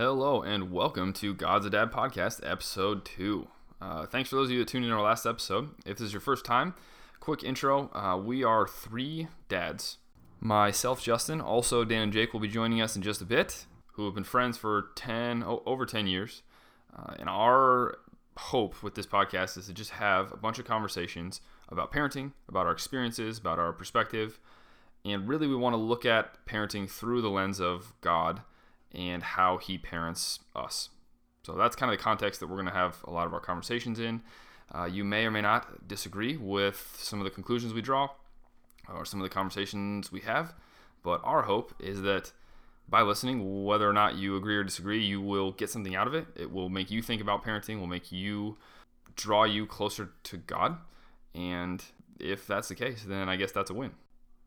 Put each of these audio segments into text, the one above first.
Hello and welcome to God's a Dad podcast, episode two. Uh, thanks for those of you that tuned in our last episode. If this is your first time, quick intro. Uh, we are three dads. Myself, Justin, also Dan and Jake will be joining us in just a bit, who have been friends for 10, oh, over 10 years. Uh, and our hope with this podcast is to just have a bunch of conversations about parenting, about our experiences, about our perspective. And really, we want to look at parenting through the lens of God and how he parents us. So that's kind of the context that we're going to have a lot of our conversations in. Uh, you may or may not disagree with some of the conclusions we draw or some of the conversations we have, but our hope is that by listening, whether or not you agree or disagree, you will get something out of it. It will make you think about parenting, will make you draw you closer to God. And if that's the case, then I guess that's a win.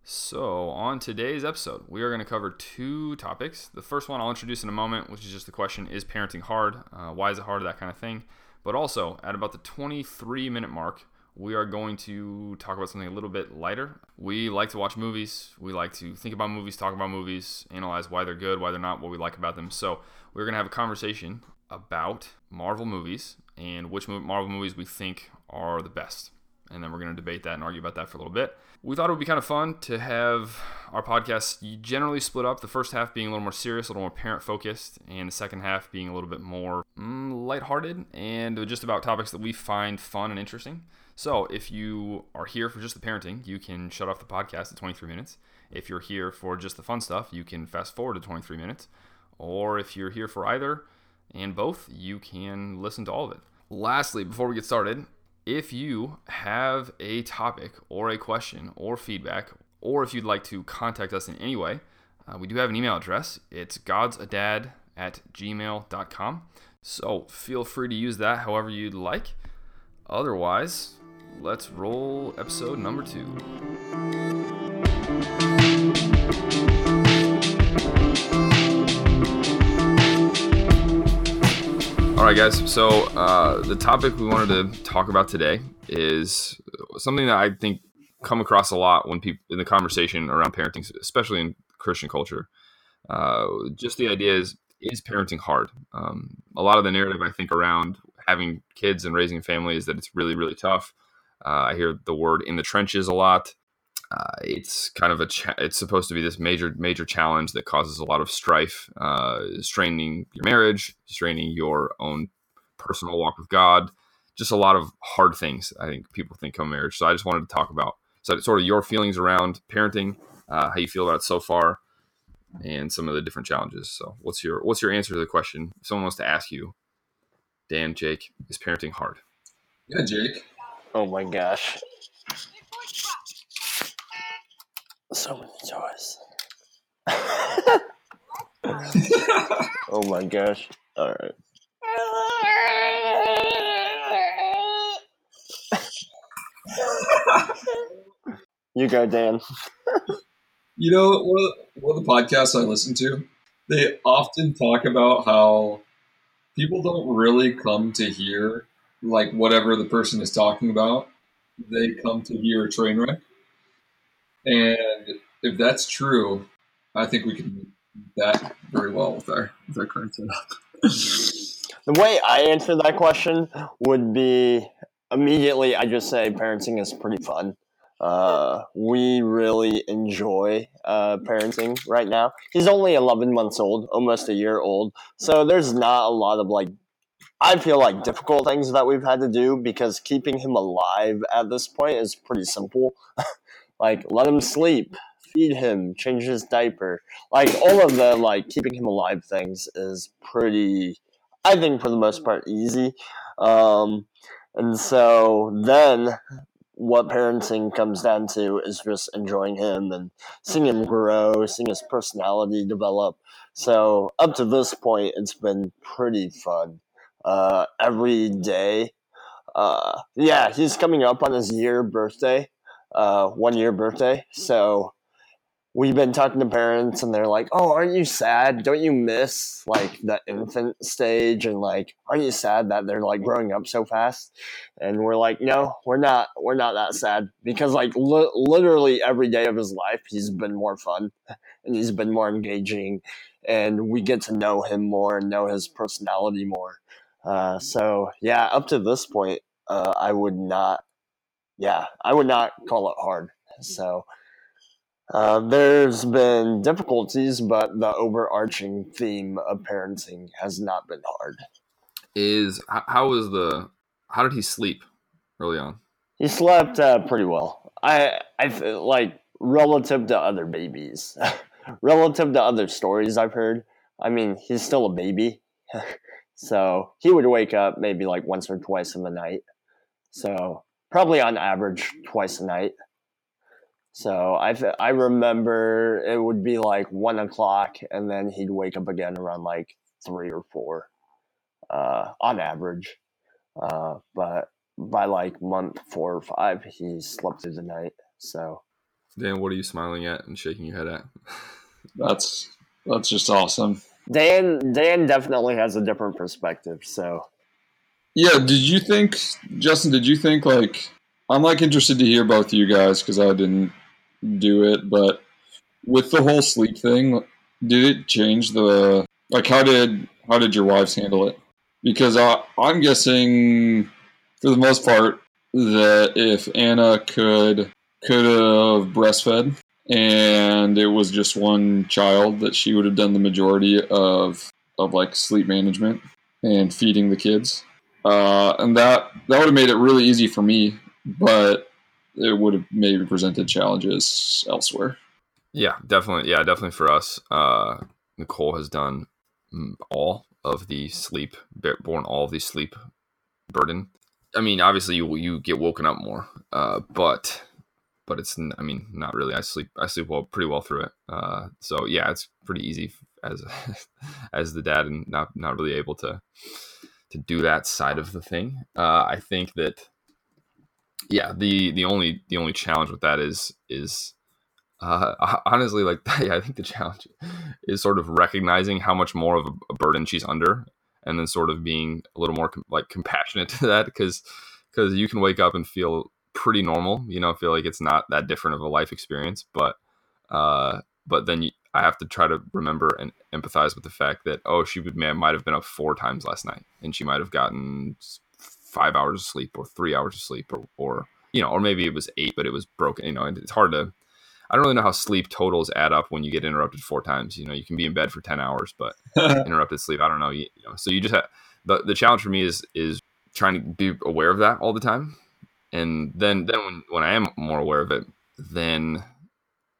So, on today's episode, we are going to cover two topics. The first one I'll introduce in a moment, which is just the question Is parenting hard? Uh, why is it hard? That kind of thing. But also, at about the 23 minute mark, we are going to talk about something a little bit lighter. We like to watch movies. We like to think about movies, talk about movies, analyze why they're good, why they're not, what we like about them. So, we're going to have a conversation about Marvel movies and which Marvel movies we think are the best and then we're going to debate that and argue about that for a little bit. We thought it would be kind of fun to have our podcast generally split up, the first half being a little more serious, a little more parent focused, and the second half being a little bit more mm, lighthearted and just about topics that we find fun and interesting. So if you are here for just the parenting, you can shut off the podcast at 23 minutes. If you're here for just the fun stuff, you can fast forward to 23 minutes. Or if you're here for either and both, you can listen to all of it. Lastly, before we get started, if you have a topic or a question or feedback, or if you'd like to contact us in any way, uh, we do have an email address. It's godsadad at gmail.com. So feel free to use that however you'd like. Otherwise, let's roll episode number two. All right, guys. So uh, the topic we wanted to talk about today is something that I think come across a lot when people in the conversation around parenting, especially in Christian culture. Uh, just the idea is is parenting hard? Um, a lot of the narrative I think around having kids and raising is that it's really really tough. Uh, I hear the word in the trenches a lot. Uh, it's kind of a cha- it's supposed to be this major major challenge that causes a lot of strife, uh, straining your marriage, straining your own personal walk with God, just a lot of hard things. I think people think come marriage. So I just wanted to talk about so sort of your feelings around parenting, uh, how you feel about it so far, and some of the different challenges. So what's your what's your answer to the question? If someone wants to ask you, Dan, Jake, is parenting hard? Yeah, Jake. Oh my gosh. So many toys. oh my gosh. Alright. you go, Dan. You know, one of, the, one of the podcasts I listen to, they often talk about how people don't really come to hear like whatever the person is talking about. They come to hear a train wreck. And if that's true, I think we can do that very well with our with our current setup. the way I answer that question would be immediately. I just say parenting is pretty fun. Uh, we really enjoy uh, parenting right now. He's only 11 months old, almost a year old. So there's not a lot of like, I feel like difficult things that we've had to do because keeping him alive at this point is pretty simple. like let him sleep, feed him, change his diaper, like all of the like keeping him alive things is pretty. I think for the most part easy. Um, and so then what parenting comes down to is just enjoying him and seeing him grow, seeing his personality develop. So up to this point, it's been pretty fun. Uh, every day. Uh, yeah, he's coming up on his year birthday uh, one year birthday. So we've been talking to parents and they're like, "Oh, aren't you sad? Don't you miss like the infant stage and like aren't you sad that they're like growing up so fast?" And we're like, "No, we're not. We're not that sad because like li- literally every day of his life he's been more fun and he's been more engaging and we get to know him more and know his personality more." Uh, so yeah, up to this point, uh, I would not. Yeah, I would not call it hard. So uh, there's been difficulties, but the overarching theme of parenting has not been hard. Is how was the how did he sleep early on? He slept uh, pretty well. I I like relative to other babies, relative to other stories I've heard. I mean, he's still a baby, so he would wake up maybe like once or twice in the night. So probably on average twice a night. So I I remember it would be like one o'clock, and then he'd wake up again around like three or four, uh, on average. Uh, but by like month four or five, he slept through the night. So, Dan, what are you smiling at and shaking your head at? that's that's just awesome. Dan Dan definitely has a different perspective. So, yeah. Did you think, Justin? Did you think like I'm like interested to hear both of you guys because I didn't do it, but with the whole sleep thing, did it change the like how did how did your wives handle it? Because I, I'm guessing for the most part that if Anna could could have breastfed and it was just one child that she would have done the majority of of like sleep management and feeding the kids. Uh, and that that would have made it really easy for me, but it would have maybe presented challenges elsewhere. Yeah, definitely. Yeah, definitely for us. Uh, Nicole has done all of the sleep, borne all of the sleep burden. I mean, obviously you you get woken up more, uh, but but it's I mean not really. I sleep I sleep well pretty well through it. Uh, so yeah, it's pretty easy as as the dad and not not really able to to do that side of the thing. Uh, I think that yeah the the only the only challenge with that is is uh, honestly like yeah, I think the challenge is sort of recognizing how much more of a, burden she's under and then sort of being a little more com- like compassionate to that because because you can wake up and feel pretty normal you know feel like it's not that different of a life experience but uh but then you, I have to try to remember and empathize with the fact that oh she would might have been up four times last night and she might have gotten five hours of sleep or three hours of sleep or, or you know, or maybe it was eight, but it was broken. You know, it's hard to. I don't really know how sleep totals add up when you get interrupted four times. You know, you can be in bed for ten hours, but interrupted sleep, I don't know. You, you know, so you just have the the challenge for me is is trying to be aware of that all the time, and then then when when I am more aware of it, then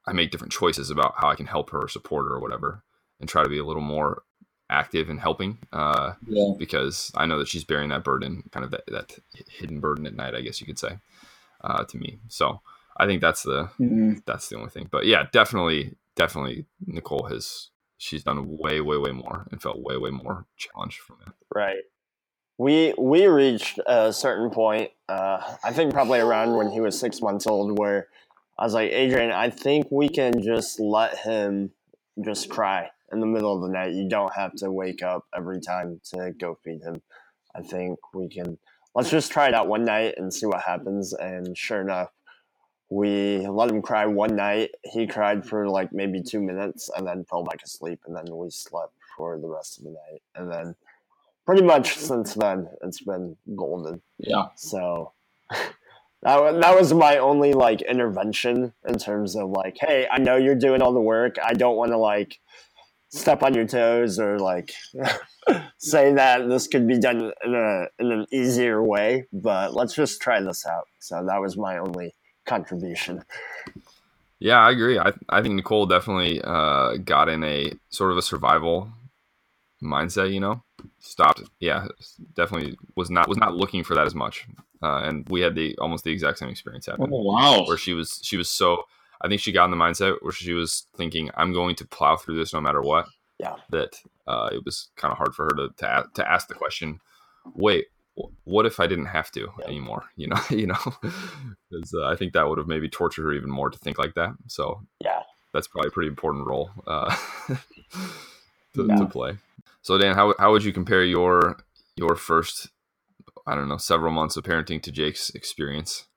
I make different choices about how I can help her or support her or whatever, and try to be a little more active in helping uh, yeah. because I know that she's bearing that burden, kind of that, that hidden burden at night, I guess you could say, uh, to me. So I think that's the mm-hmm. that's the only thing. But yeah, definitely, definitely, Nicole has she's done way, way, way more and felt way, way more challenged from it. Right. We we reached a certain point. Uh, I think probably around when he was six months old, where I was like, Adrian, I think we can just let him just cry in the middle of the night. You don't have to wake up every time to go feed him. I think we can let's just try it out one night and see what happens. And sure enough, we let him cry one night. He cried for like maybe two minutes and then fell back asleep. And then we slept for the rest of the night. And then pretty much since then, it's been golden. Yeah. So that, that was my only like intervention in terms of like, hey, I know you're doing all the work. I don't want to like step on your toes or like say that this could be done in a in an easier way, but let's just try this out. So that was my only contribution. Yeah, I agree. I I think Nicole definitely uh, got in a sort of a survival mindset. You know, stopped. Yeah, definitely was not was not looking for that as much. Uh, and we had the almost the exact same experience happen. Oh wow! Where she was she was so I think she got in the mindset where she was thinking, "I'm going to plow through this no matter what." Yeah. That uh, it was kind of hard for her to to, to ask the question, "Wait, what if I didn't have to yeah. anymore?" You know, you know, because uh, I think that would have maybe tortured her even more to think like that. So yeah, that's probably a pretty important role uh, to, Yeah. to play. So Dan, how how would you compare your your first I don't know several months of parenting to Jake's experience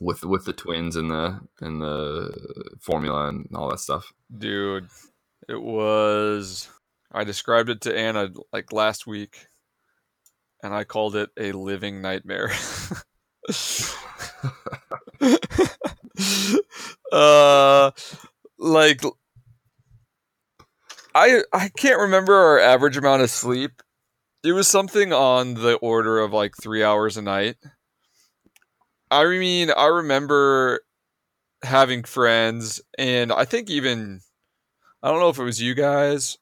with with the twins and the and the formula and all that stuff? Dude, it was. I described it to Anna like last week, and I called it a living nightmare. uh, like I I can't remember our average amount of sleep. It was something on the order of like three hours a night. I mean, I remember having friends, and I think even I don't know if it was you guys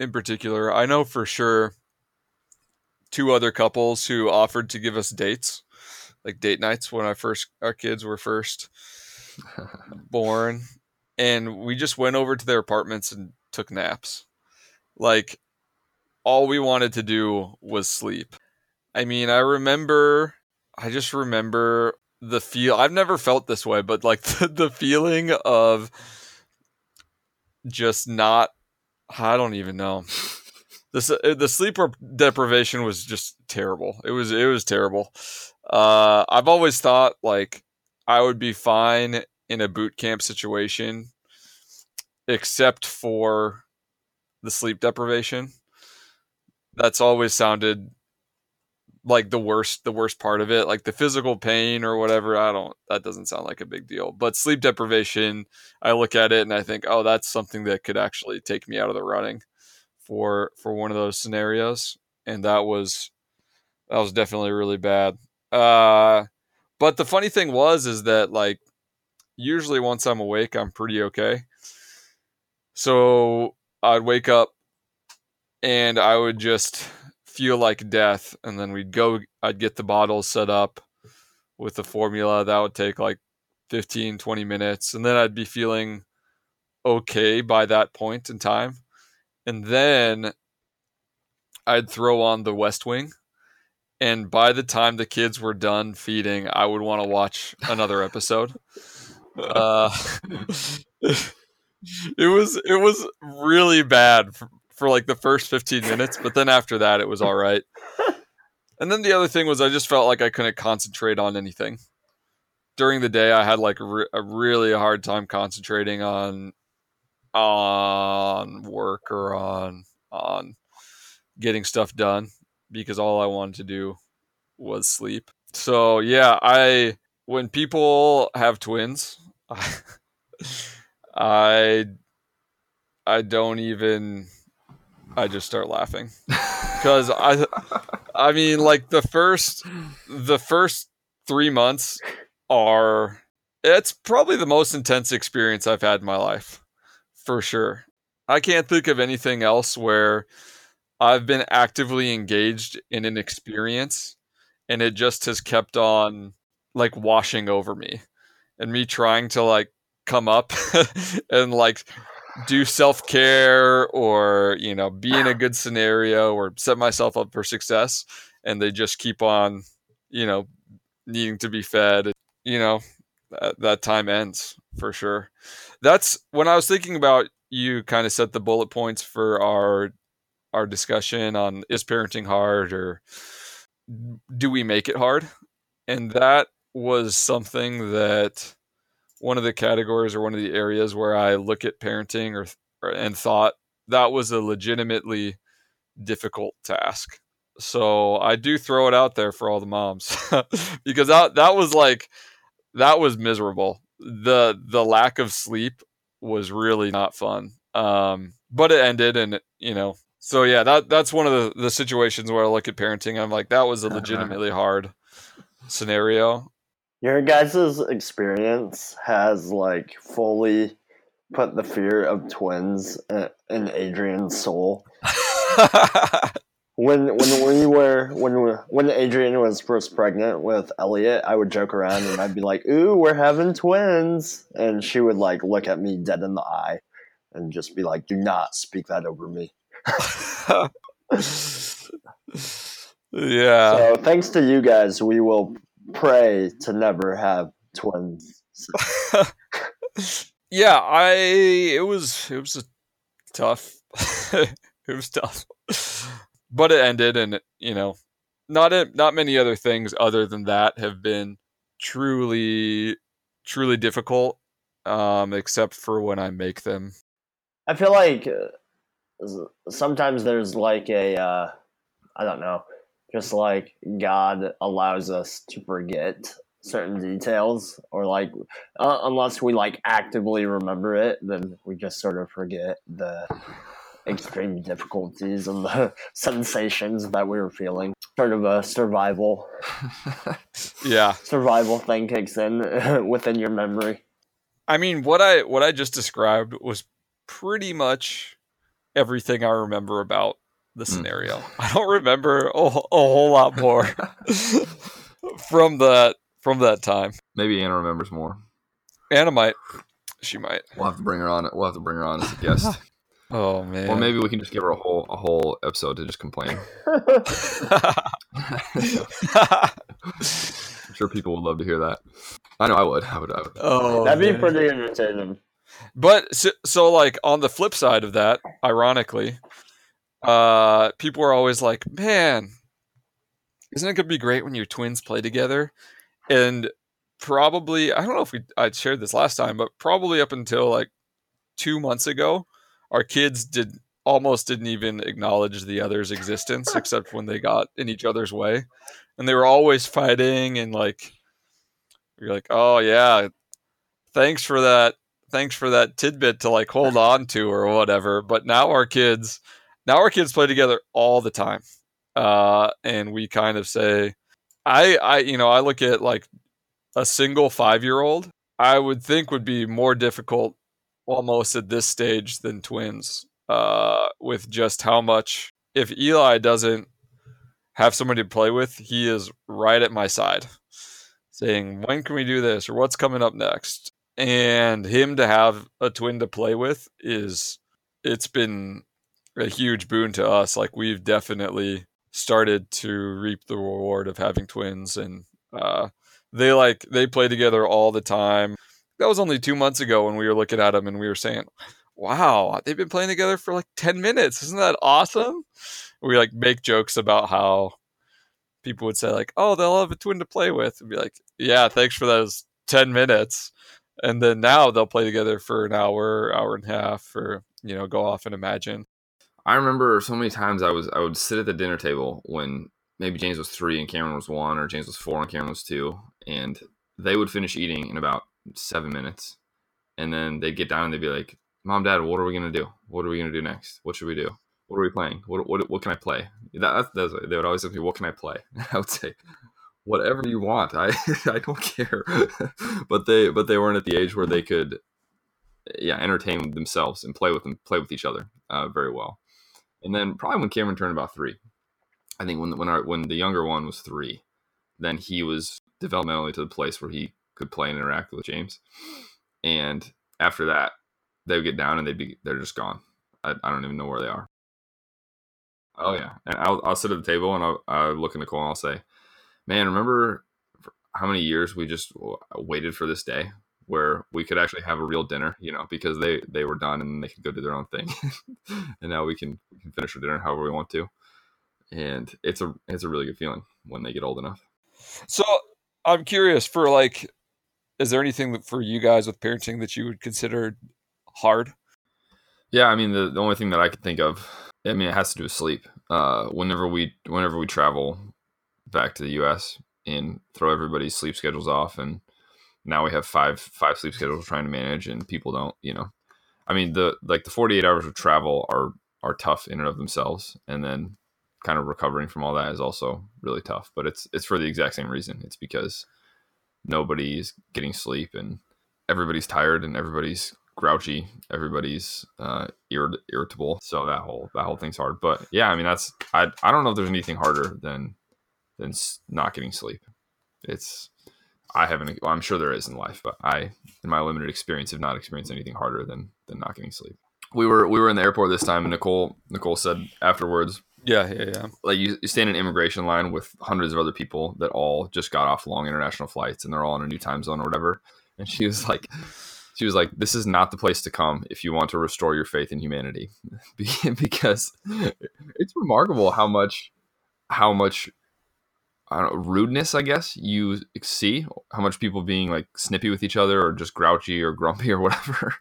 in particular. I know for sure two other couples who offered to give us dates, like date nights when I first our kids were first born, and we just went over to their apartments and took naps. Like all we wanted to do was sleep. I mean, I remember I just remember the feel I've never felt this way, but like the, the feeling of just not I don't even know. The s- the sleep deprivation was just terrible. It was it was terrible. Uh, I've always thought like I would be fine in a boot camp situation, except for the sleep deprivation. That's always sounded like the worst the worst part of it like the physical pain or whatever i don't that doesn't sound like a big deal. But sleep deprivation i look at it and i think oh that's something that could actually take me out of the running for for one of those scenarios. And that was that was definitely really bad. Uh but the funny thing was is that like usually once i'm awake i'm pretty okay. So i'd wake up and i would just feel like death and then we'd go i'd get the bottles set up with the formula that would take like 15 20 minutes and then i'd be feeling okay by that point in time. And then i'd throw on the west wing and by the time the kids were done feeding i would want to watch another episode. Uh, it was it was really bad for, like the first 15 minutes, but then after that, it was all right. And then the other thing was, I just felt like I couldn't concentrate on anything. During the day, I had like a, re- a really hard time concentrating on on work or on on getting stuff done because all I wanted to do was sleep. So yeah, I when people have twins, I I don't even I just start laughing because I, I mean, like the first, the first three months are, it's probably the most intense experience I've had in my life, for sure. I can't think of anything else where I've been actively engaged in an experience, and it just has kept on like washing over me, and me trying to like come up and like do self care or you know be in a good scenario or set myself up for success, and they just keep on you know needing to be fed. You know that, that time ends for sure. That's when I was thinking about you. Kind of set the bullet points for our our discussion on is parenting hard or do we make it hard, and that was something that one of the categories or one of the areas where I look at parenting or, or and thought that was a legitimately difficult task. So I do throw it out there for all the moms because that that was like that was miserable. The the lack of sleep was really not fun. Um, but it ended and you know so yeah that that's one of the, the situations where I look at parenting I'm like that was a legitimately hard scenario Your guys' experience has like fully put the fear of twins in Adrian's soul. When when we were when we, when Adrian was first pregnant with Elliot, I would joke around and I'd be like, "Ooh, we're having twins," and she would like look at me dead in the eye and just be like, "Do not speak that over me." yeah. So thanks to you guys, we will pray to never have twins. yeah, I it was it was a tough. it was tough, but it ended, and you know, not a, not many other things other than that have been truly truly difficult, um, except for when I make them. I feel like uh, sometimes there's like a uh, I don't know, just like God allows us to forget certain details or like uh, unless we like actively remember it then we just sort of forget the extreme difficulties and the sensations that we were feeling. Sort of a survival Yeah, survival thing kicks in within your memory. I mean what I what I just described was pretty much everything I remember about the Hmm. scenario. I don't remember a, a whole lot more from that from that time. Maybe Anna remembers more. Anna might, she might. We'll have to bring her on. We'll have to bring her on as a guest, Oh man. or maybe we can just give her a whole a whole episode to just complain. I'm sure people would love to hear that. I know I would. I would. I would. oh, that'd be man. pretty entertaining But so, so, like on the flip side of that, ironically, uh, people are always like, "Man, isn't it gonna be great when your twins play together?" And probably, I don't know if we I shared this last time, but probably up until like two months ago, our kids did almost didn't even acknowledge the other's existence except when they got in each other's way, and they were always fighting and like, you're like, "Oh yeah." Thanks for that thanks for that tidbit to like hold on to or whatever. But now our kids, now our kids play together all the time, uh, and we kind of say, I, I, you know, I look at like a single five year old. I would think would be more difficult almost at this stage than twins, uh, with just how much. If Eli doesn't have somebody to play with, he is right at my side, saying, "When can we do this?" or "What's coming up next?" and him to have a twin to play with is it's been a huge boon to us. Like we've definitely started to reap the reward of having twins and uh, they like they play together all the time. That was only two months ago when we were looking at them and we were saying wow they've been playing together for like 10 minutes. Isn't that awesome? We like make jokes about how people would say like oh they'll have a twin to play with. And be like yeah thanks for those 10 minutes. And then now they'll play together for an hour, hour and a half, or you know, go off and imagine. I remember so many times I was I would sit at the dinner table when maybe James was three and Cameron was one, or James was four and Cameron was two, and they would finish eating in about seven minutes, and then they'd get down and they'd be like, "Mom, Dad, what are we gonna do? What are we gonna do next? What should we do? What are we playing? What what, what can I play?" That, that's, that's they would always ask me, "What can I play?" I would say, "Whatever you want. I I don't care." but they but they weren't at the age where they could, yeah, entertain themselves and play with them, play with each other uh, very well. And then probably when Cameron turned about three, I think when when our, when the younger one was three, then he was developmentally to the place where he could play and interact with James. And after that, they would get down and they'd be they're just gone. I, I don't even know where they are. Oh yeah, and I'll I'll sit at the table and I'll, I'll look at Nicole and I'll say, "Man, remember how many years we just waited for this day where we could actually have a real dinner, you know, because they they were done and they could go do their own thing, and now we can we can finish our dinner however we want to, and it's a it's a really good feeling when they get old enough. So I'm curious for like, is there anything that for you guys with parenting that you would consider hard? Yeah, I mean the, the only thing that I could think of, I mean it has to do with sleep. Uh, whenever we whenever we travel back to the U.S. and throw everybody's sleep schedules off, and now we have five five sleep schedules we're trying to manage, and people don't, you know, I mean the like the 48 hours of travel are are tough in and of themselves, and then kind of recovering from all that is also really tough. But it's it's for the exact same reason. It's because nobody's getting sleep and everybody's tired and everybody's grouchy everybody's uh irrit- irritable so that whole that whole thing's hard but yeah i mean that's i i don't know if there's anything harder than than not getting sleep it's i haven't well, i'm sure there is in life but i in my limited experience have not experienced anything harder than than not getting sleep we were we were in the airport this time and nicole nicole said afterwards Yeah, yeah, yeah. like you, you stand in an immigration line with hundreds of other people that all just got off long international flights and they're all in a new time zone or whatever. And she was like, she was like, "This is not the place to come if you want to restore your faith in humanity," because it's remarkable how much how much I don't know, rudeness, I guess, you see how much people being like snippy with each other or just grouchy or grumpy or whatever.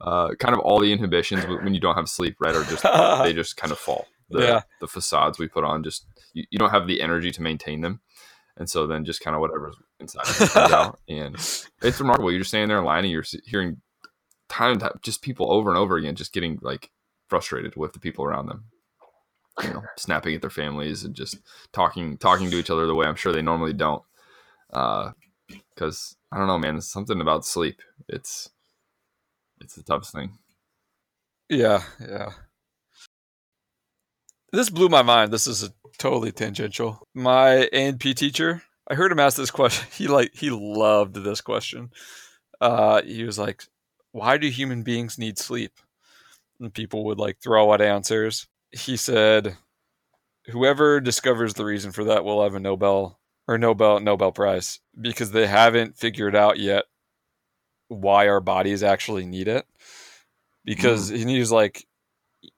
Uh, kind of all the inhibitions when you don't have sleep, right? Or just they just kind of fall. The, Yeah. the facades we put on just you, you don't have the energy to maintain them. And so then just kind of whatever's inside comes out. And it's remarkable. You're just standing there in line and you're hearing time and time just people over and over again just getting like frustrated with the people around them you know, snapping at their families and just talking talking to each other the way I'm sure they normally don't. Because I don't know, man, something about sleep. It's it's the toughest thing. Yeah, yeah. This blew my mind. This is a totally tangential. My A and P teacher, I heard him ask this question. He like he loved this question. Uh, he was like, "Why do human beings need sleep?" And people would like throw out answers. He said, "Whoever discovers the reason for that will have a Nobel or Nobel Nobel Prize because they haven't figured out yet why our bodies actually need it." Because and he was like,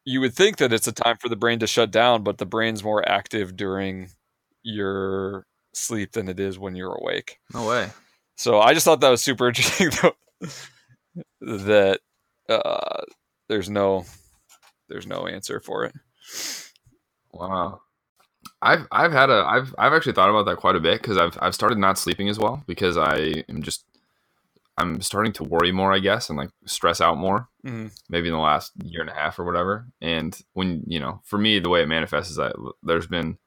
you would think that it's a time for the brain to shut down, but the brain's more active during your sleep than it is when you're awake. No way. So I just thought that was super interesting though, that uh, there's no there's no answer for it. Wow. I've I've had a I've I've actually thought about that quite a bit because I've I've started not sleeping as well because I am just I'm starting to worry more, I guess, and like stress out more. Mhm. maybe in the last year and a half or whatever. And when you know, for me, the way it manifests is that there's been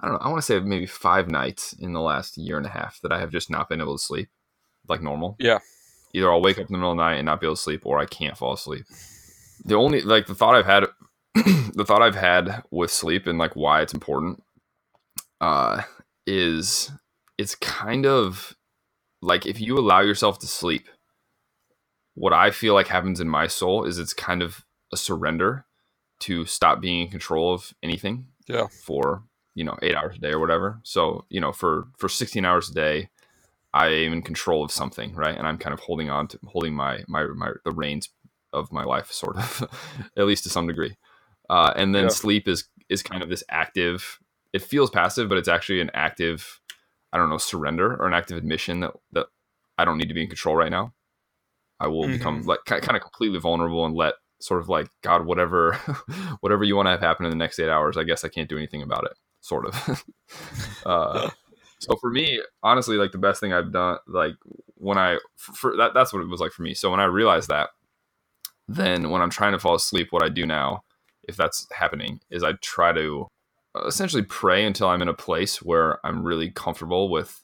I don't know, I want to say maybe five nights in the last year and a half that I have just not been able to sleep like normal. Yeah. Either I'll wake up in the middle of the night and not be able to sleep, or I can't fall asleep. The only like the thought I've had, the thought I've had with sleep and like why it's important, uh, is it's kind of like if you allow yourself to sleep, what I feel like happens in my soul is it's kind of a surrender to stop being in control of anything Yeah. for you know eight hours a day or whatever. So you know for for 16 hours a day i am in control of something right? And i'm kind of holding on to holding my my, my the reins of my life sort of at least to some degree uh, and then Yeah. sleep is is kind of this active it feels passive but it's actually an active i don't know surrender or an active admission that that i don't need to be in control right now. I will become like kind of completely vulnerable and let sort of like god whatever whatever you want to have happen in the next eight hours i guess i can't do anything about it sort of. Uh, so for me honestly like the best thing i've done like when i for, for that that's what it was like for me. So when i realized that then when i'm trying to fall asleep what i do now if that's happening is i try to uh, essentially pray until i'm in a place where i'm really comfortable with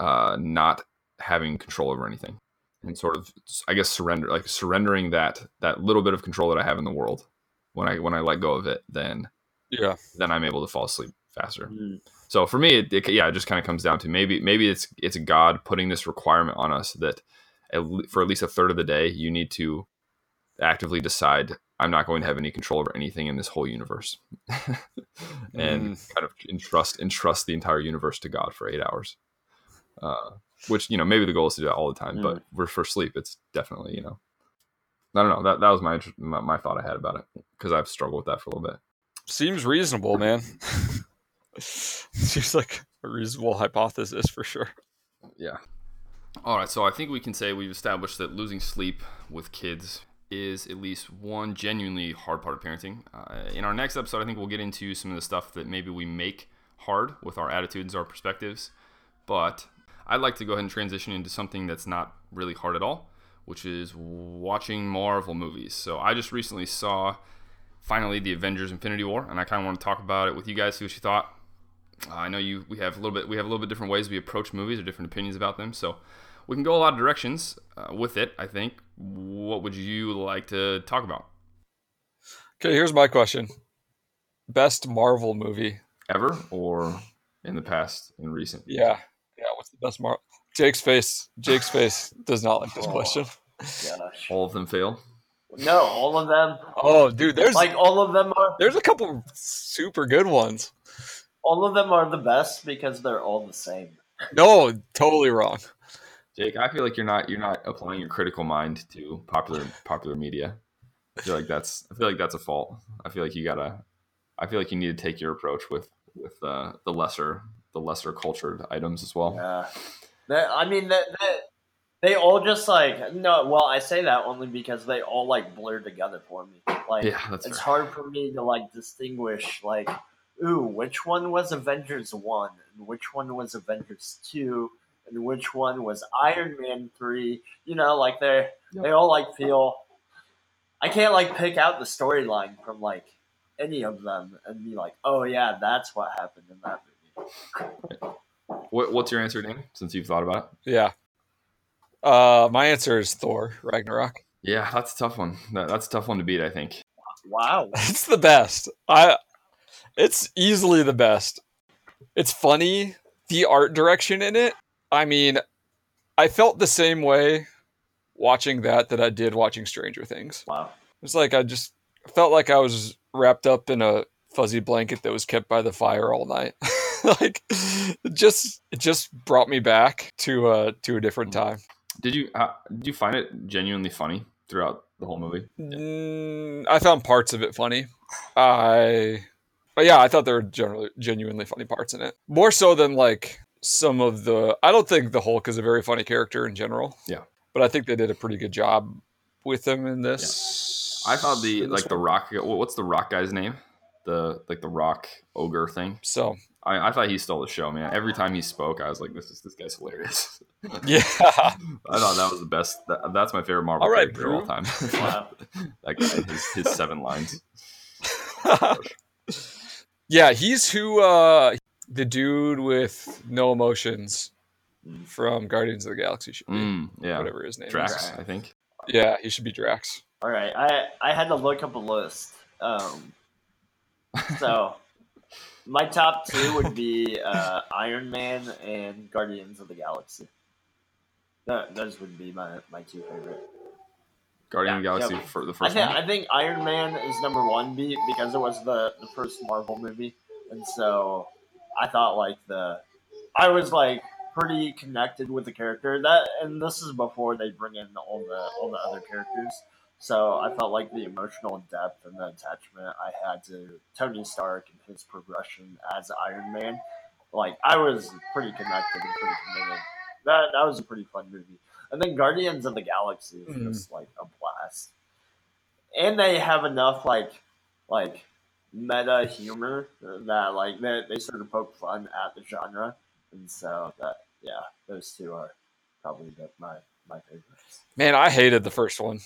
uh, not having control over anything and sort of i guess surrender like surrendering that that little bit of control that i have in the world when i when i let go of it then Yeah. then i'm able to fall asleep faster Mm. so for me it, it yeah it just kind of comes down to maybe maybe it's it's god putting this requirement on us that at, for at least a third of the day you need to actively decide i'm not going to have any control over anything in this whole universe and kind of entrust entrust the entire universe to god for eight hours uh, which you know maybe the goal is to do that all the time but for, for sleep it's definitely you know i don't know that, that was my, my my thought i had about it because i've struggled with that for a little bit Seems reasonable, man. Seems like a reasonable hypothesis for sure. Yeah. All right. So I think we can say we've established that losing sleep with kids is at least one genuinely hard part of parenting. Uh, in our next episode, I think we'll get into some of the stuff that maybe we make hard with our attitudes, our perspectives. But I'd like to go ahead and transition into something that's not really hard at all, which is watching Marvel movies. So I just recently saw finally the Avengers Infinity War, and I kind of want to talk about it with you guys, see what you thought. Uh, I know you. We have a little bit. We have a little bit different ways we approach movies or different opinions about them. So we can go a lot of directions uh, with it. I think. What would you like to talk about? Okay, here's my question. Best Marvel movie. Ever or in the past, in recent? Yeah. Yeah, what's the best Marvel? Jake's face. Jake's face does not like this Oh. question. Gosh. All of them fail. No, all of them. Oh, dude, there's like all of them are there's a couple super good ones. all of them are the best because they're all the same. No, totally wrong. Jake, I feel like you're not you're not applying your critical mind to popular popular media. I feel like that's I feel like that's a fault. I feel like you gotta. I feel like you need to take your approach with with uh, the lesser the lesser cultured items as well. Yeah. That, I mean, that, that they all just like no. Well, I say that only because they all like blur together for me. Like, Yeah, that's it's fair. hard for me to like distinguish like, ooh, which one was Avengers one, and which one was Avengers two, and which one was Iron Man three. You know, like they they all like feel. I can't like pick out the storyline from like any of them and be like, oh yeah, that's what happened in that movie. What, what's your answer, Dan? Since you've thought about it. Yeah. Uh, my answer is Thor Ragnarok. Yeah, that's a tough one. That, that's a tough one to beat. I think. Wow. It's the best. I. It's easily the best. It's funny. The art direction in it. I mean, I felt the same way watching that that I did watching Stranger Things. Wow. It's like I just felt like I was wrapped up in a fuzzy blanket that was kept by the fire all night. like it just it just brought me back to uh to a different time. Did you uh, did you find it genuinely funny throughout the whole movie? Mm, I found parts of it funny. I but yeah, I thought there were generally genuinely funny parts in it. More so than like some of the I don't think the Hulk is a very funny character in general. Yeah. But I think they did a pretty good job with him in this. I thought the in this like the rock. What's the rock guy's name? The like the rock ogre thing. So I, I thought he stole the show, man. Every time he spoke, I was like, "This is this guy's hilarious." yeah. I thought that was the best. That, that's my favorite Marvel All right, character of all time. That guy, his, his seven lines. yeah, he's who uh the dude with no emotions from Guardians of the Galaxy should be. Mm, yeah, Whatever his name Drax, is. I think. Yeah, he should be Drax. All right, I I had to look up a list. Um, so my top two would be uh, Iron Man and Guardians of the Galaxy. That, those would be my, my two favorite. Guardian of the Yeah, Galaxy yeah. for the I first think one. I think Iron Man is number one be, because it was the, the first Marvel movie, and so I thought like the I was like pretty connected with the character that, and this is before they bring in all the all the other characters. So I felt like the emotional depth and the attachment I had to Tony Stark and his progression as Iron Man, like I was pretty connected and pretty committed. That that was a pretty fun movie. And then Guardians of the Galaxy is Mhm. just like a blast. And they have enough like like meta humor that like they, they sort of poke fun at the genre. And so that yeah, those two are probably the, my my favorites. Man, I hated the first one.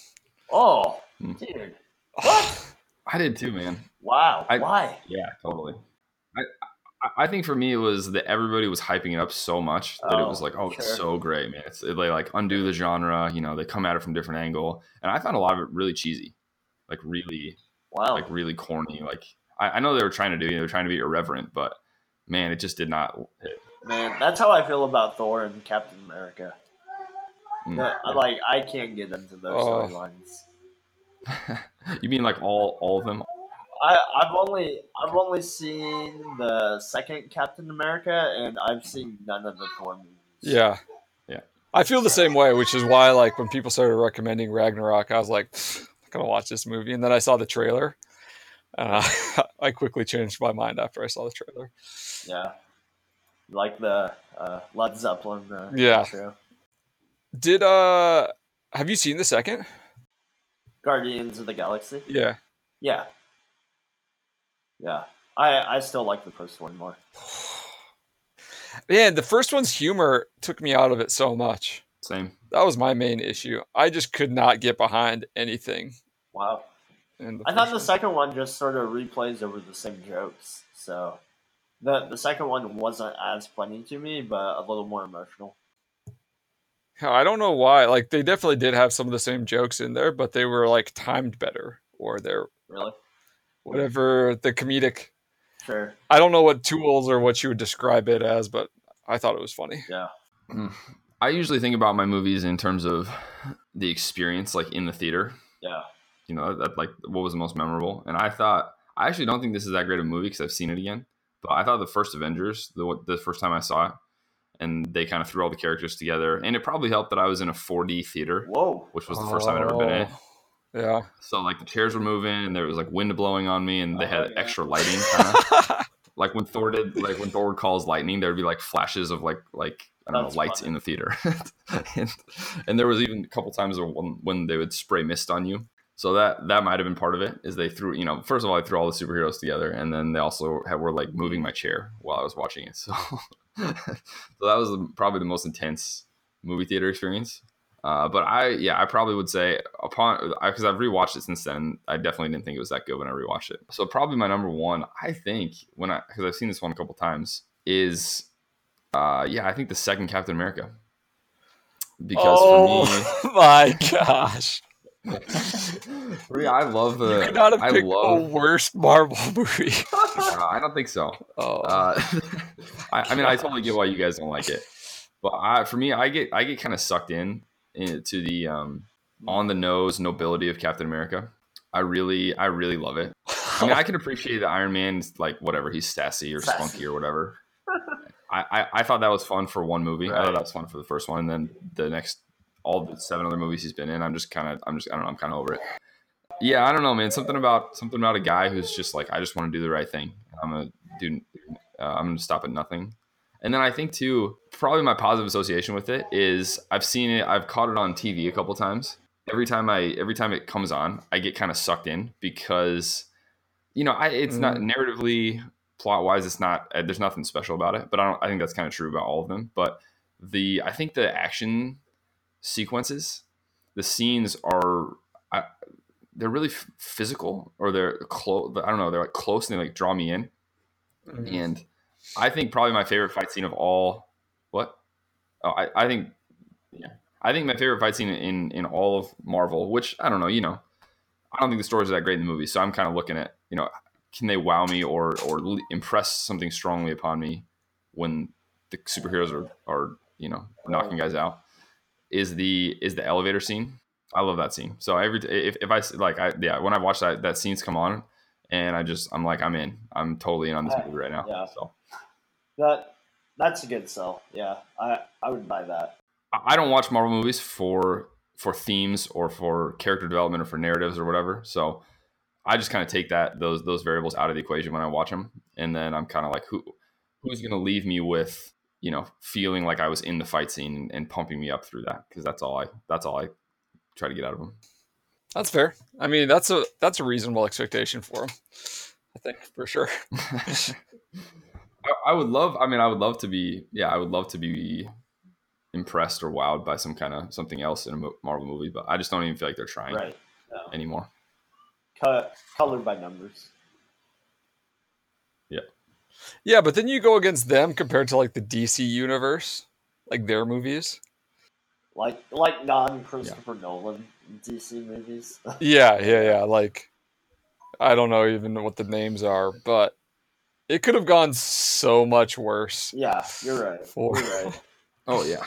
Oh, Hmm. dude. I did too, man. Wow. I- Why? Yeah, totally. I, I I think for me it was that everybody was hyping it up so much that it Oh, was like, oh, it's so great, man. It's, they like undo the genre, you know, they come at it from different angle, and I found a lot of it really cheesy, like really, Wow. like really corny. Like I, I know they were trying to do, you know, they were trying to be irreverent, but man, it just did not hit. Man, that's how I feel about Thor and Captain America. Mm. That- I like I can't get into those Oh. storylines. you mean like all all of them? I, I've only I've only seen the second Captain America, and I've seen none of the Thor movies. Yeah. Yeah. I feel the same way, which is why like when people started recommending Ragnarok, I was like, Not gonna watch this movie. And then I saw the trailer. Uh, I quickly changed my mind after I saw the trailer. yeah, like the uh, Led Zeppelin. Uh, Yeah. intro. Did uh have you seen the second? Guardians of the Galaxy. Yeah. Yeah, yeah. I I still like the first one more. Man, the first one's humor took me out of it so much. Same. That was my main issue. I just could not get behind anything. Wow. In the I thought the one. second one just sort of replays over the same jokes. So the the second one wasn't as funny to me, but a little more emotional. I don't know why. Like they definitely did have some of the same jokes in there, but they were like timed better, or they're Really? whatever the comedic. Sure. I don't know what tools or what you would describe it as, but I thought it was funny. Yeah. Hmm. I usually think about my movies in terms of the experience, like in the theater. Yeah. You know, that like what was the most memorable. And I thought I actually don't think this is that great of a movie because I've seen it again. But I thought the first Avengers, the the first time I saw it, and they kind of threw all the characters together. And it probably helped that I was in a 4D theater, Whoa. which was the first time I'd ever been in. Oh, Yeah. So like the chairs were moving, and there was like wind blowing on me, and they Oh, had yeah. extra lighting. Kinda. like when Thor did, like when Thor calls lightning, there'd be like flashes of like like I don't That's know lights funny. in the theater, and, and there was even a couple times when when they would spray mist on you. So that that might have been part of it. Is they threw you know first of all they threw all the superheroes together, and then they also had, were like moving my chair while I was watching it. So so that was probably the most intense movie theater experience. Uh, but I, yeah, I probably would say upon because I've rewatched it since then. I definitely didn't think it was that good when I rewatched it. So probably my number one, I think when I because I've seen this one a couple times is, uh, yeah, I think the second Captain America. Because oh my gosh. for me, for me, I love the. you could not have I picked love. a worse Marvel movie. Uh, I don't think so. Oh. Uh, I, I mean, I totally get why you guys don't like it, but I, for me, I get I get kind of sucked in into the um, on the nose nobility of Captain America. I really, I really love it. I mean, I can appreciate the Iron Man's like whatever he's sassy or Sassy. spunky or whatever. I, I, I thought that was fun for one movie. I thought that was fun for the first one, and then the next all the seven other movies he's been in, I'm just kind of, I'm just, I don't know, I'm kind of over it. Yeah, I don't know, man. Something about something about a guy who's just like, I just want to do the right thing. I'm gonna do, uh, I'm gonna stop at nothing. And then I think too, probably my positive association with it is I've seen it, I've caught it on TV a couple times. Every time I, every time it comes on, I get kind of sucked in because, you know, I it's not narratively plot wise, it's not uh, there's nothing special about it. But I don't, I think that's kind of true about all of them. But the I think the action sequences, the scenes are. I, they're really f- physical, or they're close. I don't know. They're like close, and they like draw me in. And I think probably my favorite fight scene of all. What? Oh, I, I think, yeah, I think my favorite fight scene in in all of Marvel, which I don't know, you know, I don't think the stories are that great in the movie, so I'm kind of looking at, you know, can they wow me or or impress something strongly upon me when the superheroes are are you know knocking guys out? Is the is the elevator scene? I love that scene. So every if, if I like I yeah when I watch that that scenes come on and I just I'm like I'm in I'm totally in on this movie right now. Yeah. So That that's a good sell. Yeah, I I would buy that. I don't watch Marvel movies for for themes or for character development or for narratives or whatever. So I just kind of take that those those variables out of the equation when I watch them, and then I'm kind of like, who who's going to leave me with you know feeling like I was in the fight scene and, and pumping me up through that because that's all I that's all I try to get out of them. That's fair. I mean, that's a that's a reasonable expectation for him. I think for sure. I, I would love. I mean, I would love to be. Yeah, I would love to be impressed or wowed by some kind of something else in a Marvel movie, but I just don't even feel like they're trying Right. No. anymore. Cut colored by numbers. Yeah, yeah, but then you go against them compared to like the DC universe, like their movies. Like like non Christopher Nolan DC movies. Yeah, yeah, yeah. Like I don't know even what the names are, but it could have gone so much worse. yeah, you're right. For- You're right. Oh yeah,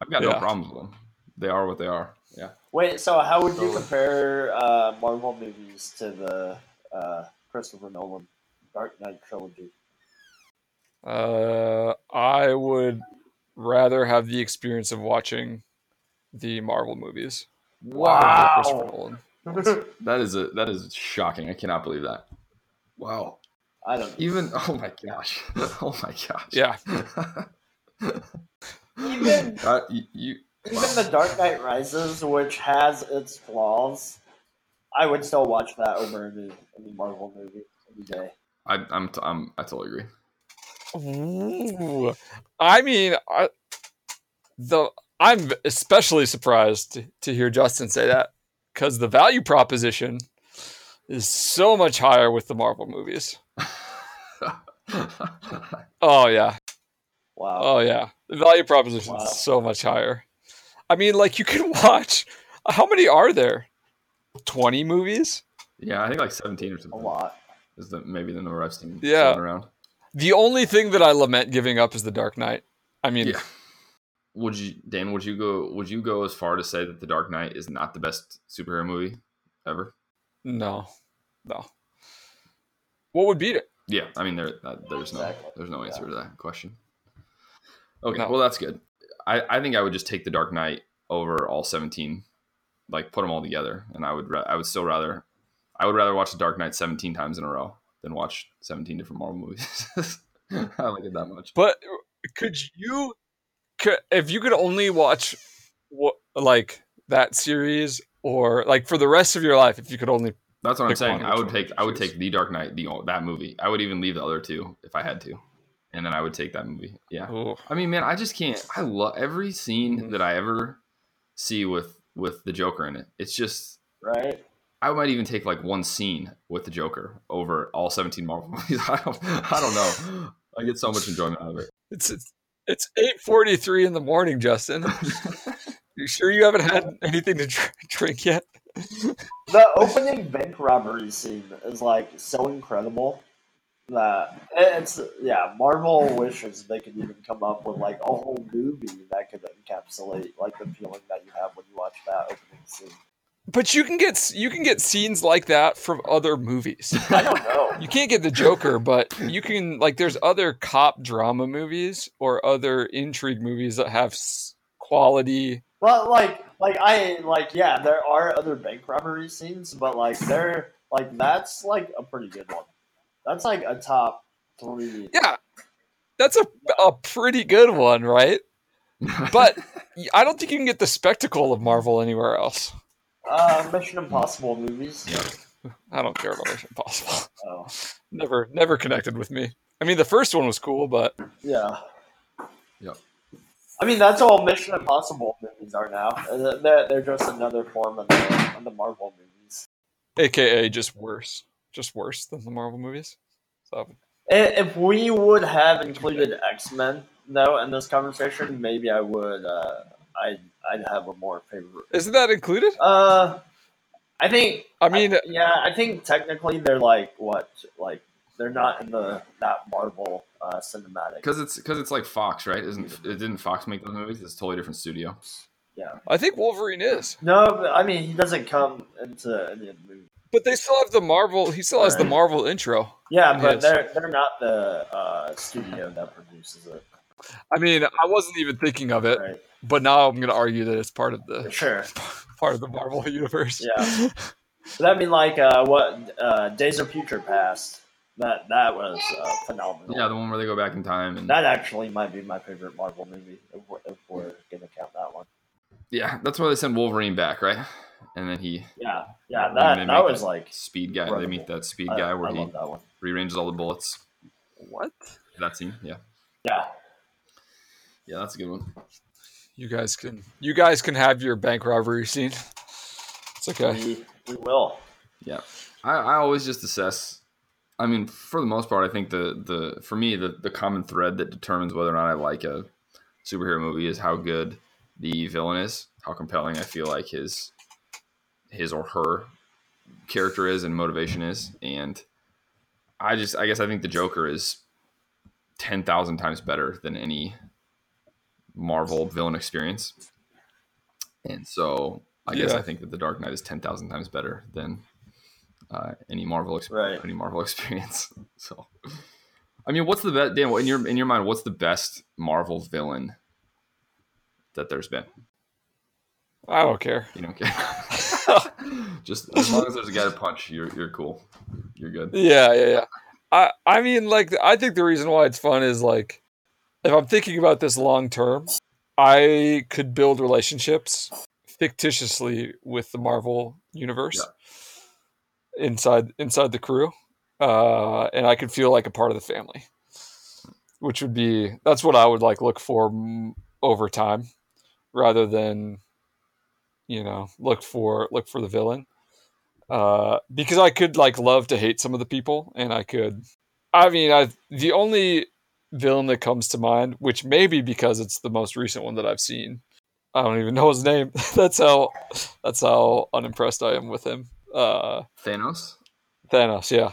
I've got no problems with them. They are what they are. Yeah. Wait, so how would you Totally. compare uh, Marvel movies to the uh, Christopher Nolan Dark Knight trilogy? Uh, I would rather have the experience of watching the Marvel movies. over Christopher Nolan. That is a that is shocking. I cannot believe that. Wow. I don't. Even oh my gosh. Oh my gosh. Yeah, Even Uh, you, you even the Dark Knight Rises, which has its flaws, I would still watch that over any, any Marvel movie any day. I, I'm t- I'm I totally agree. Ooh. I mean, I, the I'm especially surprised to, to hear Justin say that because the value proposition is so much higher with the Marvel movies. Oh yeah, Wow. oh yeah, the value proposition Wow. is so much higher. I mean, like you can watch. How many are there? Twenty movies. yeah, I think like 17 or something. a lot. is the maybe the number I've seen Yeah. around. The only thing that I lament giving up is the Dark Knight. I mean, Yeah. Would you Dan? Would you go? Would you go as far to say that The Dark Knight is not the best superhero movie ever? no, no. What would beat it? Yeah, I mean there uh, there's no there's no answer Yeah. to that question. Okay, No. well that's good. I, I think I would just take the Dark Knight over all 17, like put them all together, and I would ra- I would still rather I would rather watch the Dark Knight 17 times in a row than watch 17 different Marvel movies. I like it that much. But could you, could, if you could only watch what like that series, or like for the rest of your life, if you could only, That's what I'm saying. I would take I would take the Dark Knight, the that movie. I would even leave the other two if I had to, and then I would take that movie. Yeah. oh, I mean, man, I just can't. I love every scene Mhm. that I ever see with with the Joker in it. It's just right? I might even take like one scene with the Joker over all 17 Marvel movies. I don't, I don't know. I get so much enjoyment out of it. it's it's it's eight forty three in the morning, Justin. You sure you haven't had anything to drink yet? The opening bank robbery scene is like so incredible that it's yeah. Marvel wishes they could even come up with like a whole movie that could encapsulate like the feeling that you have when you watch that opening scene. But you can get you can get scenes like that from other movies. I don't know. You can't get the Joker, but you can like there's other cop drama movies or other intrigue movies that have quality. Well, like, like I like, yeah, there are other bank robbery scenes, but like, they're like that's like a pretty good one. That's like a top three. Yeah, that's a a pretty good one, right? But I don't think you can get the spectacle of Marvel anywhere else. Uh, Mission Impossible movies. yeah. I don't care about Mission Impossible. Oh, Never never connected with me. I mean, the first one was cool, but yeah. Yep. I mean, that's all Mission Impossible movies are now. Uh, They're, they're just another form of the, of the Marvel movies. AKA just worse, just worse than the Marvel movies. So If we would have included X Men though in this conversation, maybe I would. Uh, I I'd have a more favorite. isn't that included? Uh, I think I mean, yeah, I think technically they're like what, like they're not in the that Marvel uh, cinematic. Because it's because it's like Fox, right? Isn't it didn't Fox make those movies? It's a totally different studio. Yeah, I think Wolverine is, no, I mean he doesn't come into any of the movie. But they still have the Marvel. He still has the Marvel intro. Yeah, but Yes. they're they're not the uh, studio that produces it. I mean, I wasn't even thinking of it, Right? but now I'm going to argue that it's part of the Sure. part of the Marvel universe. Yeah. But I mean, like uh, what uh, Days of Future Past. That that was uh, phenomenal. Yeah, the one where they go back in time and that actually might be my favorite Marvel movie if we're, if we're gonna count that one. yeah, that's why they sent Wolverine back, right? And then he Yeah, yeah, And that they that was like speed guy. They meet that speed I, guy where I he love that one. rearranges all the bullets. What? That scene, yeah, Yeah, yeah, that's a good one. You guys can you guys can have your bank robbery scene. It's okay. we we will. Yeah, I, I always just assess. I mean, for the most part, I think the the for me the the common thread that determines whether or not I like a superhero movie is how good the villain is, how compelling I feel like his his or her character is and motivation is, and I just I guess I think the Joker is ten thousand times better than any Marvel villain experience, and so I guess I think that the Dark Knight is ten thousand times better than uh, any Marvel exp- Right. any Marvel experience. So, I mean, what's the best? Dan, in your in your mind, what's the best Marvel villain that there's been? I don't care. You don't care. Just as long as there's a guy to punch, you're you're cool. You're good. Yeah, yeah, yeah. I I mean, like, I think the reason why it's fun is like, if I'm thinking about this long term, I could build relationships fictitiously with the Marvel universe inside inside the crew, uh, and I could feel like a part of the family, which would be that's what I would like look for over time, rather than, you know, look for look for the villain uh, because I could like love to hate some of the people, and I could. I mean, I the only villain that comes to mind, which may be because it's the most recent one that I've seen. I don't even know his name. that's how that's how unimpressed I am with him. Uh, Thanos. Thanos, yeah,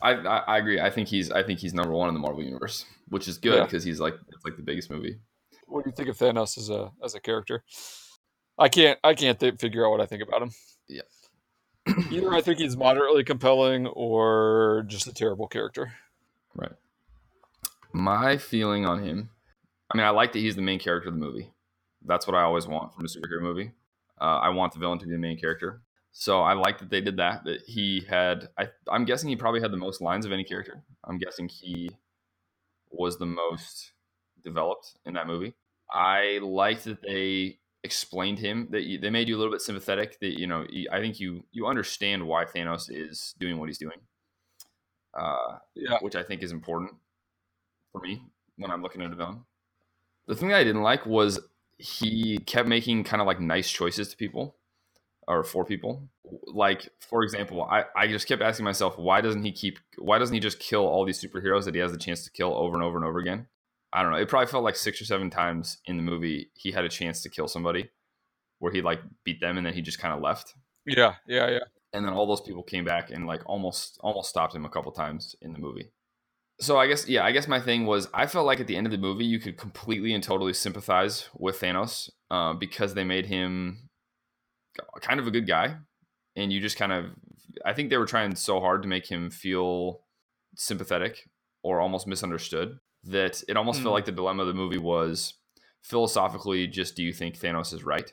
I, I I agree. I think he's I think he's number one in the Marvel universe, which is good Yeah. because he's like it's like the biggest movie. What do you think of Thanos as a as a character? I can't I can't th- figure out what I think about him. Yeah. Either I think he's moderately compelling or just a terrible character. Right. My feeling on him, I mean, I like that he's the main character of the movie. That's what I always want from a superhero movie. Uh, I want the villain to be the main character. So I like that they did that. That he had, I, I'm guessing he probably had the most lines of any character. I'm guessing he was the most developed in that movie. I liked that they explained him that you, they made you a little bit sympathetic. That you know, I think you you understand why Thanos is doing what he's doing. Uh, Yeah. which I think is important for me when I'm looking at a villain. The thing that I didn't like was he kept making kind of like nice choices to people or for people. Like, for example, I, I just kept asking myself, why doesn't he keep, why doesn't he just kill all these superheroes that he has the chance to kill over and over and over again? I don't know. It probably felt like six or seven times in the movie he had a chance to kill somebody where he like beat them and then he just kind of left. Yeah, yeah, yeah. And then all those people came back and like almost almost stopped him a couple times in the movie. So I guess yeah, I guess my thing was I felt like at the end of the movie you could completely and totally sympathize with Thanos uh, because they made him kind of a good guy, and you just kind of I think they were trying so hard to make him feel sympathetic or almost misunderstood that it almost felt Mm. like the dilemma of the movie was philosophically just do you think Thanos is right?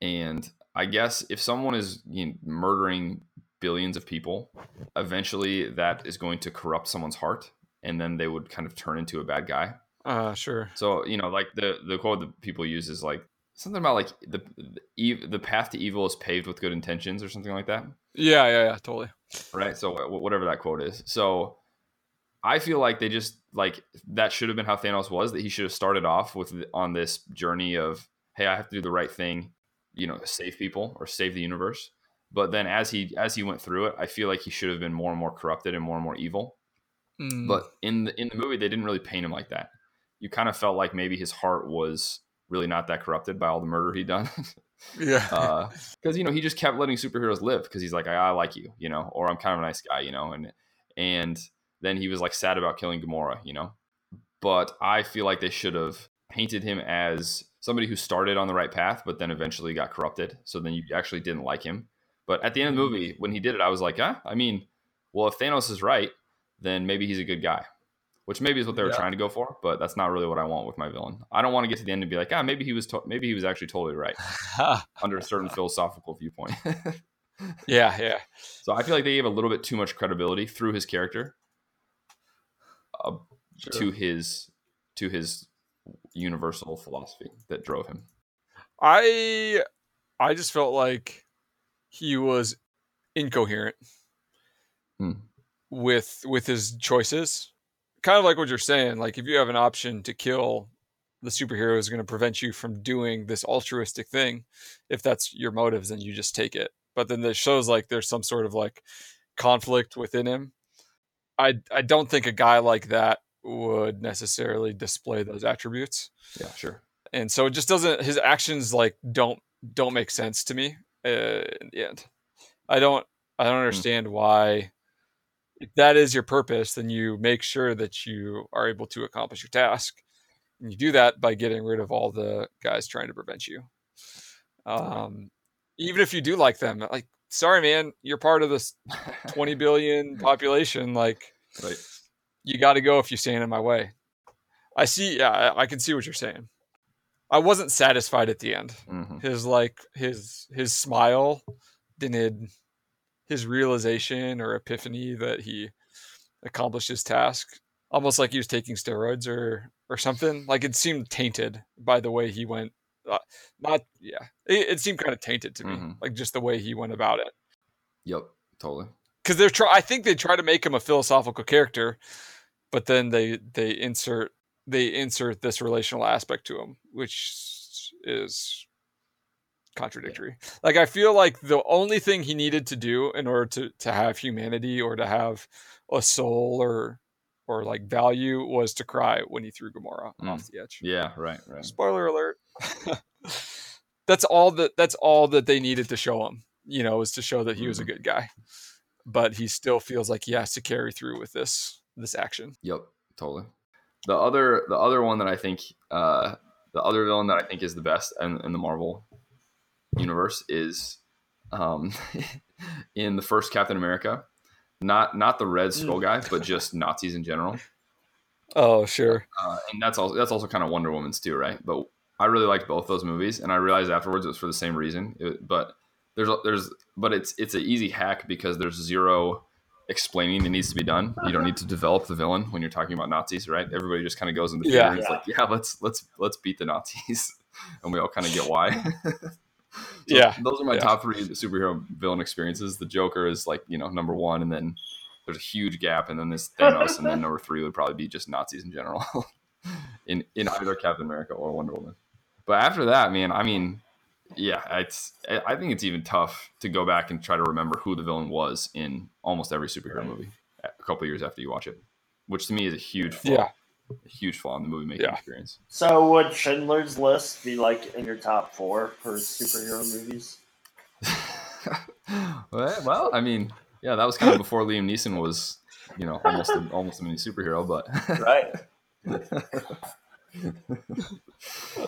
And I guess if someone is you know, murdering billions of people, eventually that is going to corrupt someone's heart, and then they would kind of turn into a bad guy. Uh, sure. So you know, like the the quote that people use is like something about like the the, the path to evil is paved with good intentions or something like that, Yeah, yeah, yeah. Totally. right? So whatever that quote is. So I feel like they just like that should have been how Thanos was. That he should have started off with on this journey of hey, I have to do the right thing, you know, save people or save the universe. But then as he as he went through it, I feel like he should have been more and more corrupted and more and more evil. Mm. But in the in the movie, they didn't really paint him like that. You kind of felt like maybe his heart was really not that corrupted by all the murder he'd done. yeah, because you know he just kept letting superheroes live because he's like I, I like you you know or i'm kind of a nice guy you know and and then he was like sad about killing Gamora you know? But i feel like they should have painted him as somebody who started on the right path but then eventually got corrupted. So then you actually didn't like him. But at the end of the movie when he did it i was like ah i mean well if thanos is right then maybe he's a good guy which maybe is what they were Yeah. trying to go for but that's not really what i want with my villain. I don't want to get to the end and be like ah maybe he was to- maybe he was actually totally right under a certain philosophical viewpoint. yeah, yeah. so I feel like they gave a little bit too much credibility through his character uh, Sure. to his to his universal philosophy that drove him. I I just felt like he was incoherent Hmm. with with his choices. Kind of like what you're saying. Like if you have an option to kill the superhero is going to prevent you from doing this altruistic thing, if that's your motives, then you just take it. But then it shows like there's some sort of like conflict within him. I I don't think a guy like that would necessarily display those attributes. Yeah, sure. and so it just doesn't his actions like don't don't make sense to me uh, in the end. I don't i don't understand why if that is your purpose then you make sure that you are able to accomplish your task. And you do that by getting rid of all the guys trying to prevent you. Um even if you do like them like sorry man you're part of this 20 billion population like Right. you got to go if you stand in my way. I see. Yeah, I, I can see what you're saying. I wasn't satisfied at the end. hmm His like his his smile didn't his realization or epiphany that he accomplished his task. Almost like he was taking steroids or or something. Like it seemed tainted by the way he went. Uh, not yeah. It, it seemed kind of tainted to me. Mhm. Like just the way he went about it Yep. Totally. because they're try. I think they try to make him a philosophical character, but then they they insert they insert this relational aspect to him, which is contradictory. Like I feel like the only thing he needed to do in order to to have humanity or to have a soul or or like value was to cry when he threw Gamora Mm. off the edge. Yeah. Right. Right. Spoiler alert. that's all that that's all that they needed to show him. You know, was to show that he was a good guy. But he still feels like he has to carry through with this this action. Yep, totally. The other the other one that I think uh the other villain that I think is the best in, in the Marvel universe is um in the first Captain America. Not not the Red Skull guy, but just Nazis in general. Oh, sure. uh, and that's also that's also kind of Wonder Woman's too, right? But I really liked both those movies, and I realized afterwards it was for the same reason. It- but there's there's but it's it's an easy hack because there's zero explaining that needs to be done. You don't need to develop the villain when you're talking about Nazis, right? Everybody just kind of goes in the theater Yeah. and it's like, yeah, let's let's let's beat the Nazis, and we all kind of get why. So Yeah, those are my yeah. top three superhero villain experiences. The Joker is like you know number one, and then there's a huge gap, and then this Thanos, and then number three would probably be just Nazis in general, in in either Captain America or Wonder Woman. But after that, man, I mean, yeah, it's I I think it's even tough to go back and try to remember who the villain was in almost every superhero movie a couple years after you watch it, which to me is a huge flaw, Yeah. a huge flaw in the movie making Yeah. experience. So would Schindler's List be like in your top four for superhero movies? well, well, I mean, yeah, that was kind of before Liam Neeson was, you know, almost a, almost a mini superhero, but Right.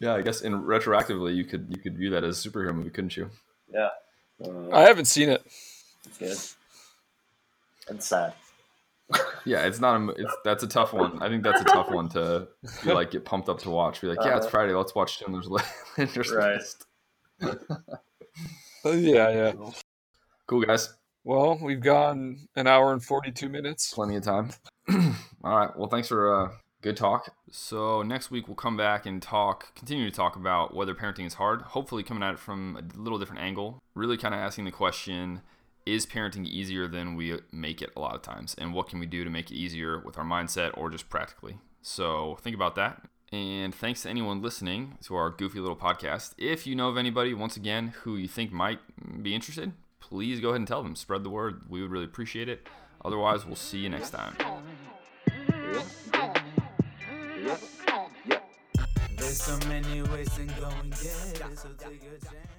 yeah, I guess in retroactively you could you could view that as a superhero movie, couldn't you? Uh, I haven't seen it. it's good. And sad. Yeah, it's not a it's that's a tough one. I think that's a tough one to be like get pumped up to watch. Be like, yeah, it's Uh-huh. Friday, let's watch Schindler's Li- Schindler's Right. Uh, yeah, yeah. Cool guys, Well, we've gone an hour and 42 minutes. plenty of time. All right, well, thanks for uh, good talk. So next week we'll come back and talk, continue to talk about whether parenting is hard. Hopefully, coming at it from a little different angle. Really, kind of asking the question: Is parenting easier than we make it a lot of times, and what can we do to make it easier with our mindset or just practically? So think about that. And thanks to anyone listening to our goofy little podcast. If you know of anybody, once again, who you think might be interested, please go ahead and tell them. Spread the word. We would really appreciate it. Otherwise, we'll see you next time. There's so many ways to go and get it, so take your chance.